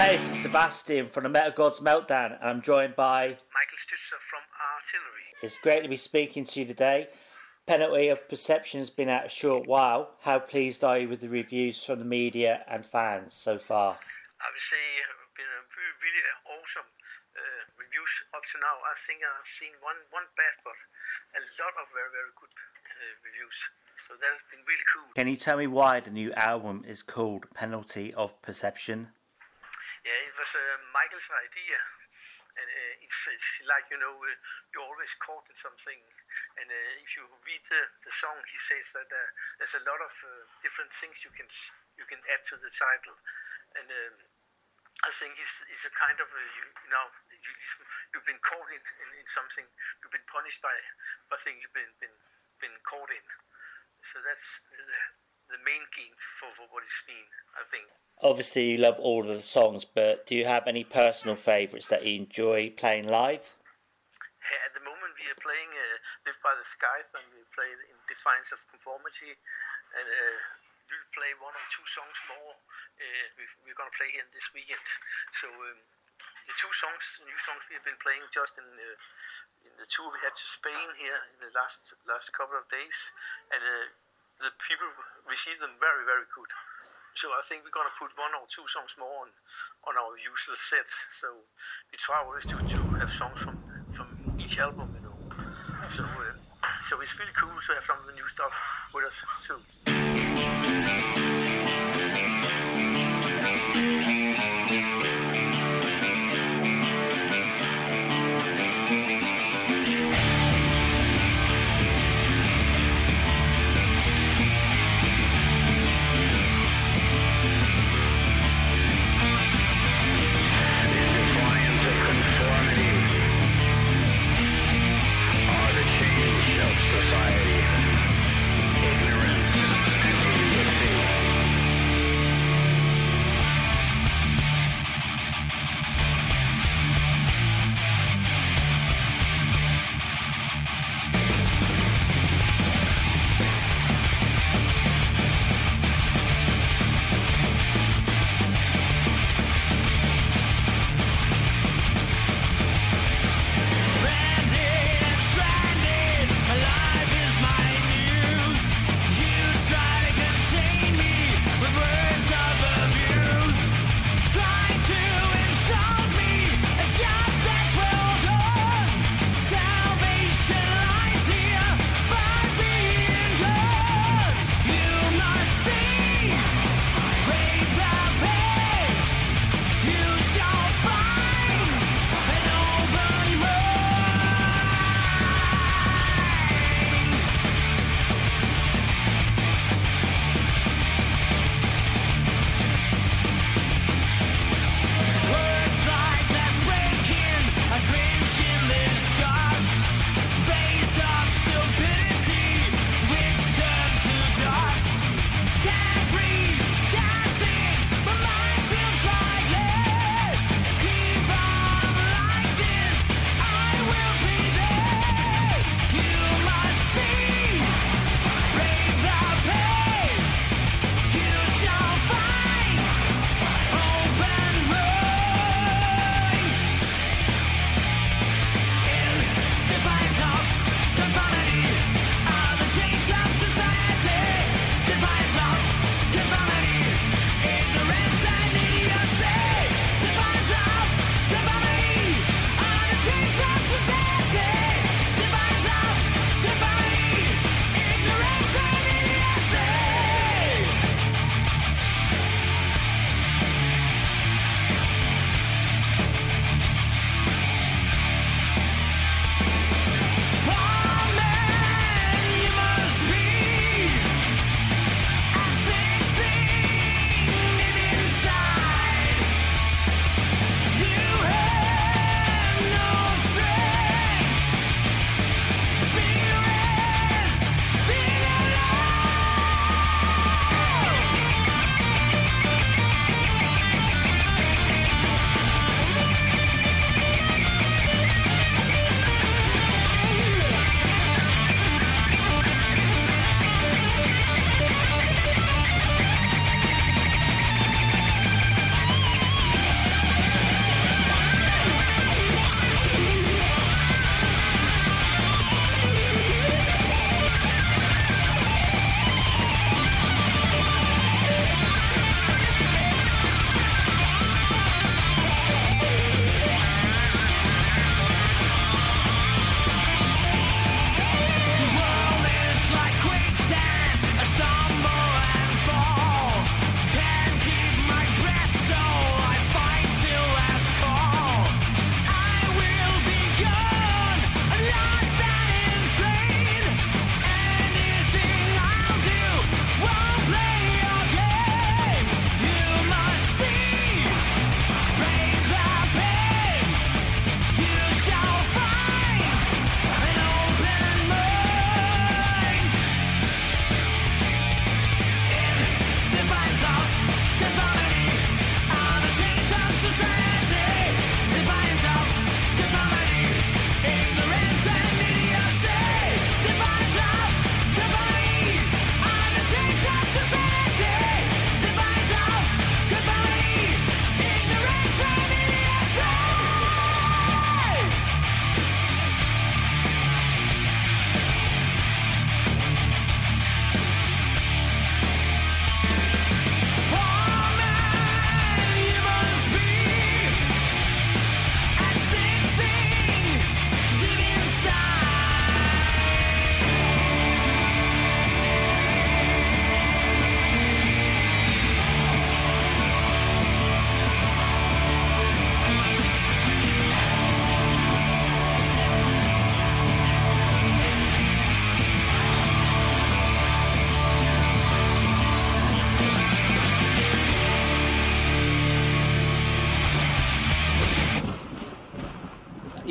Hey, this is Sebastian from the Metal Gods Meltdown, and I'm joined by Michael Stützer from Artillery. It's great to be speaking to you today. Penalty of Perception has been out a short while. How pleased are you with the reviews from the media and fans so far? I would say uh, been a really, really awesome uh, reviews up to now. I think I've seen one one bad, but a lot of very very good uh, reviews. So that's been really cool. Can you tell me why the new album is called Penalty of Perception? Yeah, it was uh, Michael's idea, and uh, it's, it's like you know uh, you're always caught in something, and uh, if you read the, the song, he says that uh, there's a lot of uh, different things you can you can add to the title, and um, I think it's, it's a kind of you, you know you, you've been caught in, in, in something, you've been punished by by thing you've been been been caught in, so that's the, the main key for, for what it's mean, I think. Obviously, you love all of the songs, but do you have any personal favourites that you enjoy playing live? At the moment, we are playing uh, Live by the Scythe, and we play in Defiance of Conformity, and uh, we'll play one or two songs more. Uh, we, we're going to play here this weekend. So um, the two songs, the new songs we have been playing just in, uh, in the tour we had to Spain here in the last last couple of days, and uh, the people received them very very good. So I think we're gonna put one or two songs more on on our usual set. So we try always to, to have songs from from each album, you know. So uh, so it's really cool to have some of the new stuff with us too.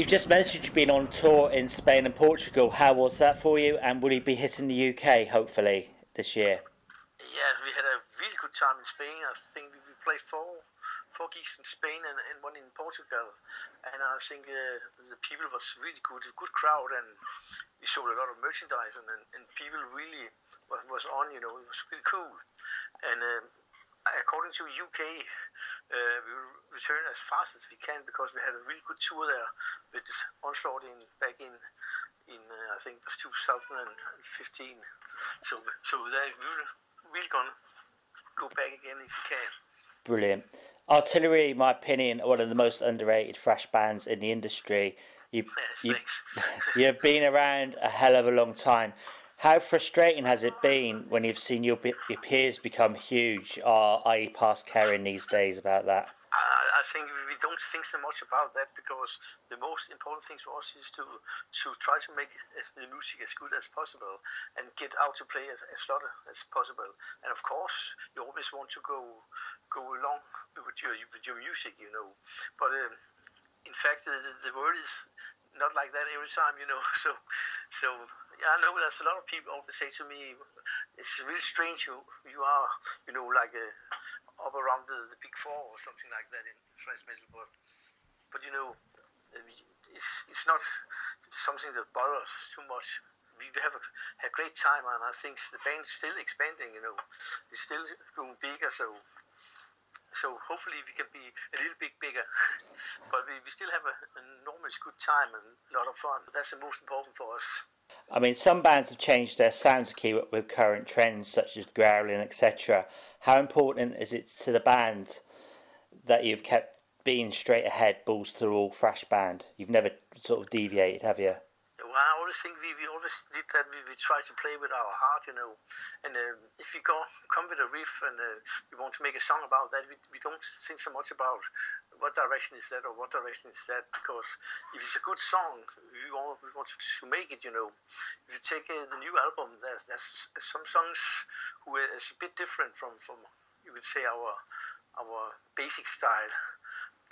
Just mentioned you've been on tour in Spain and Portugal. How was that for you? And will you be hitting the UK hopefully this year? Yeah, we had a really good time in Spain. I think we played four four gigs in Spain and, and one in Portugal. And I think uh, the people was really good, a good crowd, and we sold a lot of merchandise, and, and, people really was, was on. You know, it was really cool. And um, according to UK, uh, we will return as fast as we can because we had a really good tour there with Onslaught in back in in uh, I think it was 2015. So so we're really gonna go back again if we can. Brilliant. Artillery, in my opinion, are one of the most underrated thrash bands in the industry. You, Yes, you, you've been around a hell of a long time. How frustrating has it been when you've seen your, your peers become huge, or are you past caring these days about that? I, think we don't think so much about that because the most important thing for us is to to try to make the music as good as possible and get out to play as, as lot as possible. And of course, you always want to go go along with your with your music, you know. But um, in fact, the, the world is not like that every time, you know. So, so yeah, I know there's a lot of people always say to me, "It's really strange you you are, you know, like uh, up around the, the big four or something like that in thrash metal." But, but you know, uh, it's it's not something that bothers too much. We have a, a great time, and I think the band's still expanding. You know, it's still going bigger. So so hopefully we can be a little bit bigger. but we, we still have a, enormous good time and a lot of fun. That's the most important for us. I mean, some bands have changed their sound to keep up with current trends, such as growling, etc. How important is it to the band that you've kept being straight ahead, balls to the wall, thrash band? You've never sort of deviated, have you? I always think we, we always did that. We, we try to play with our heart, you know. And uh, if we go come with a riff and uh, we want to make a song about that, we, we don't think so much about what direction is that or what direction is that. Because if it's a good song, we want, we want to make it, you know. If you take uh, the new album, there's, there's some songs who is a bit different from, from you would say, our our basic style.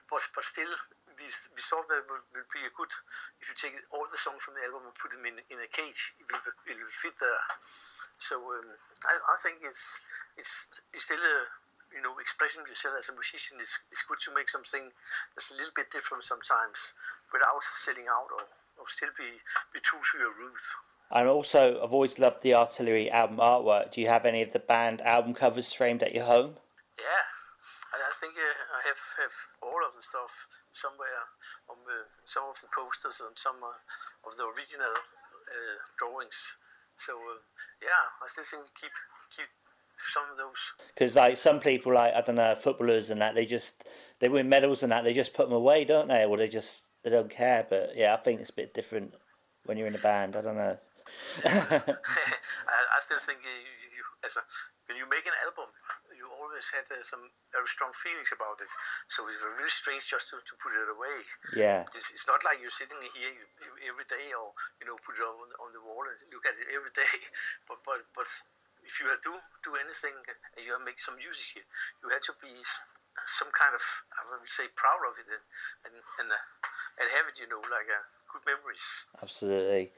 But, but still, we, we thought that it would, would be a good if you take all the songs from the album and put them in in a cage, it will, it will fit there. So um, I, I think it's it's it's still a you know expressing yourself as a musician is it's good to make something that's a little bit different sometimes without selling out or, or still be be true to your roots. And also, I've always loved the Artillery album artwork. Do you have any of the band album covers framed at your home? Yeah, think I have have all of the stuff somewhere on the, some of the posters and some uh, of the original uh, drawings. So uh, yeah, I still think we keep keep some of those. Because like some people, like I don't know, footballers and that, they just they win medals and that, they just put them away, don't they? Or they just they don't care. But yeah, I think it's a bit different when you're in a band. I don't know. I, I still think uh, you, as a, when you make an album, you always had uh, some very strong feelings about it. So it's really strange just to, to put it away. Yeah. It's, it's not like you're sitting here every day or you know put it on, on the wall and look at it every day. But but but if you do do anything and you make some music, you, you had to be some kind of I would say proud of it and and and, uh, and have it you know like uh, good memories. Absolutely.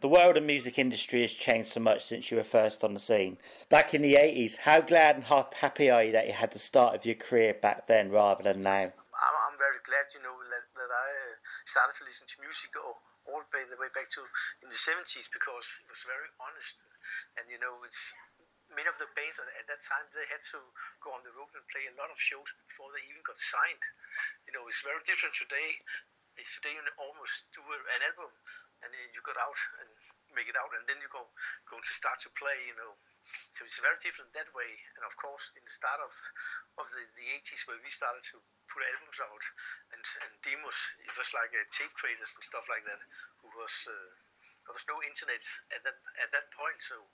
The world of music industry has changed so much since you were first on the scene. Back in the 80s, how glad and ha- happy are you that you had the start of your career back then rather than now? I'm, I'm very glad, you know, that, that I uh, started to listen to music all, all the the way back to in the 70s because it was very honest. And, you know, it's many of the bands at, at that time, they had to go on the road and play a lot of shows before they even got signed. You know, it's very different today. It's Today you almost do an album and then you got out and make it out and then you go going to start to play, you know. So it's very different that way. And of course, in the start of of the, the 80s, where we started to put albums out and, and demos, it was like uh, tape traders and stuff like that. Who was uh, there was no internet at that at that point, so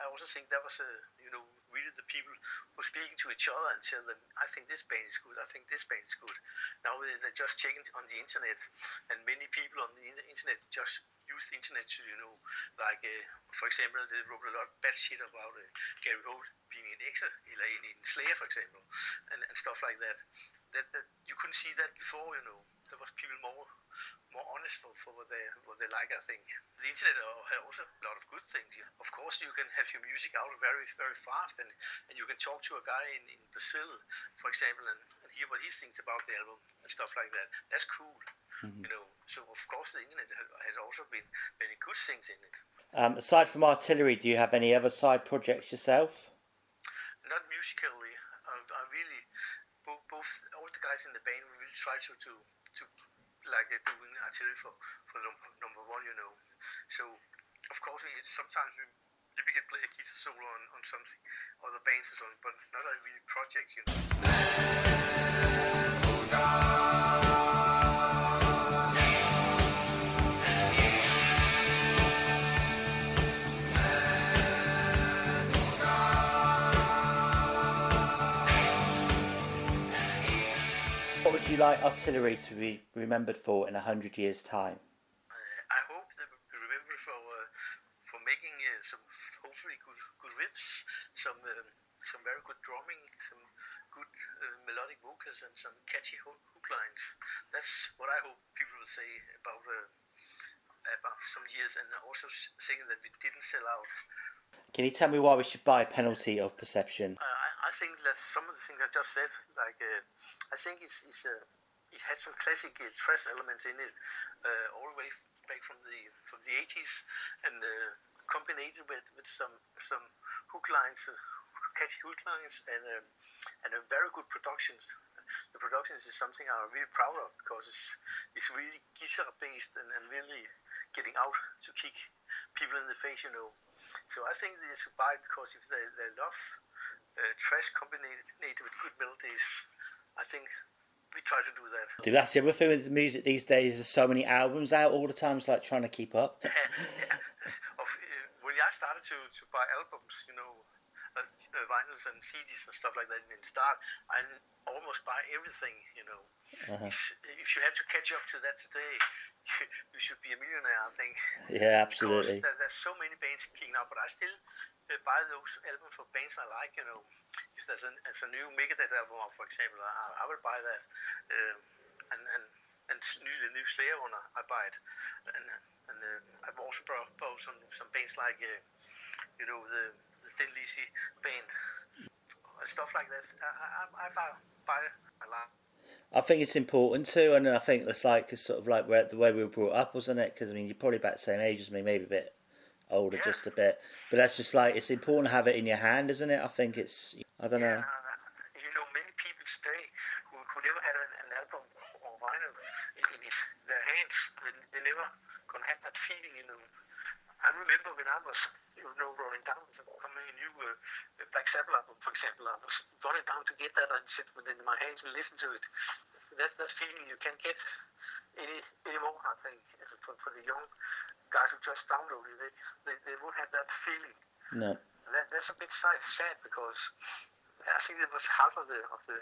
I also think that was uh, you know really the people were speaking to each other and tell them, I think this band is good, I think this band is good. Now they- they're just checking on the internet, and many people on the internet just use the internet to you know like uh, for example they wrote a lot of bad shit about uh, Gary Holt being in Exa eller in, in Slayer for example and, and stuff like that. That that you couldn't see that before you know there was people more more honest for, for what they what they like. I think the internet has also a lot of good things. Of course, you can have your music out very very fast, and, and you can talk to a guy in, in Brazil, for example, and, and hear what he thinks about the album and stuff like that. That's cool, mm-hmm. you know. So of course, the internet has also been many good things in it. Um, aside from artillery, do you have any other side projects yourself? Not musically. I, I really both, both all the guys in the band we really try to to to like uh, doing artillery for for number, number one, you know. So of course we sometimes we we can play a guitar solo on, on something other bands or something, but not a real project, you know. You like artillery to be remembered for in a hundred years' time? I hope they will be remembered for uh, for making uh, some hopefully good good riffs, some um, some very good drumming, some good uh, melodic vocals, and some catchy hook, lines. That's what I hope people will say about uh, about some years, and also saying that we didn't sell out. Can you tell me why we should buy Penalty of Perception? Think that some of the things I just said, like uh, I think it's, it's uh, it had some classic uh, thrash elements in it, uh, all the way back from the from the 80s, and uh, combined with, with some some hook lines, uh, catchy hook lines, and um, and a very good production. The production is something I'm really proud of because it's it's really guitar based and, and really getting out to kick people in the face, you know. So I think they should buy it because if they, they love uh, thrash combined with good melodies. I think we try to do that. Do that's the other thing with the music these days. There's so many albums out all the time. It's like trying to keep up. yeah. Of, uh, when I started to, to buy albums, you know, uh, uh, vinyls and CDs and stuff like that in the start, I almost buy everything. You know, uh-huh. if you had to catch up to that today, you should be a millionaire. I think. Yeah, absolutely. There, there's so many bands kicking out, but I still uh, buy those albums for bands I like. You know, if there's, an, there's a new Megadeth album, for example, I, I will buy that. Uh, and and and new, the new Slayer one, I, buy it. And and uh, I've also bought, bought some some bands like uh, you know the the Thin band, stuff like this. I I, I buy buy a lot. I think it's important too, and I think it's like it's sort of like where, the way we were brought up, wasn't it? Because I mean, you're probably about the same age as me, maybe a bit older yeah. just a bit. But that's just like it's important to have it in your hand, isn't it? I think it's I don't yeah, know. Uh, you know, many people today who, who never had an, an album or vinyl in, in his, their hands, they, they never gonna have that feeling. You know, I remember when I was you know rolling down coming a new uh, Black Sabbath album, for example, I was running down to get that and sit within my hands and listen to it. That's that feeling you can't get any anymore. I think for, for the young guys who just downloaded it, they, they won't have that feeling. No. That, that's a bit sad because I think it was half of the of the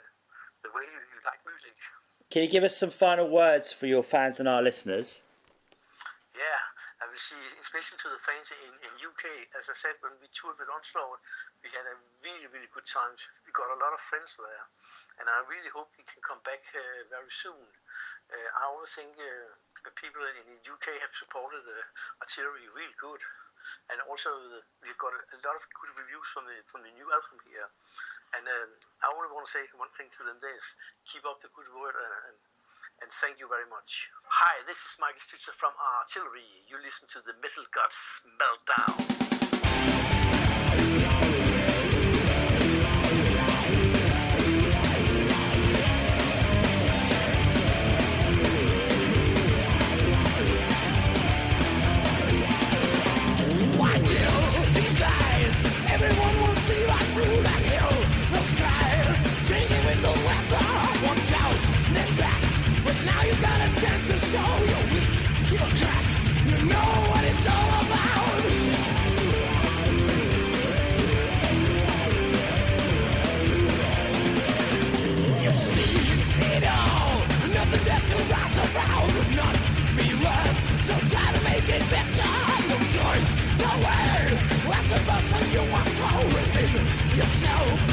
the way you, you like music. Can you give us some final words for your fans and our listeners? See, especially to the fans in, in UK. As I said, when we toured with Onslaught, we had a really, really good time. We got a lot of friends there, and I really hope we can come back uh, very soon. Uh, I always think uh, the people in the UK have supported the artillery really good, and also the, we've got a, a, lot of good reviews from the from the new album here. And um, I only want to say one thing to them: this keep up the good work and, and and thank you very much. Hi, this is Michael Stützer from Artillery. You listen to the Metal Gods Meltdown. Yourself,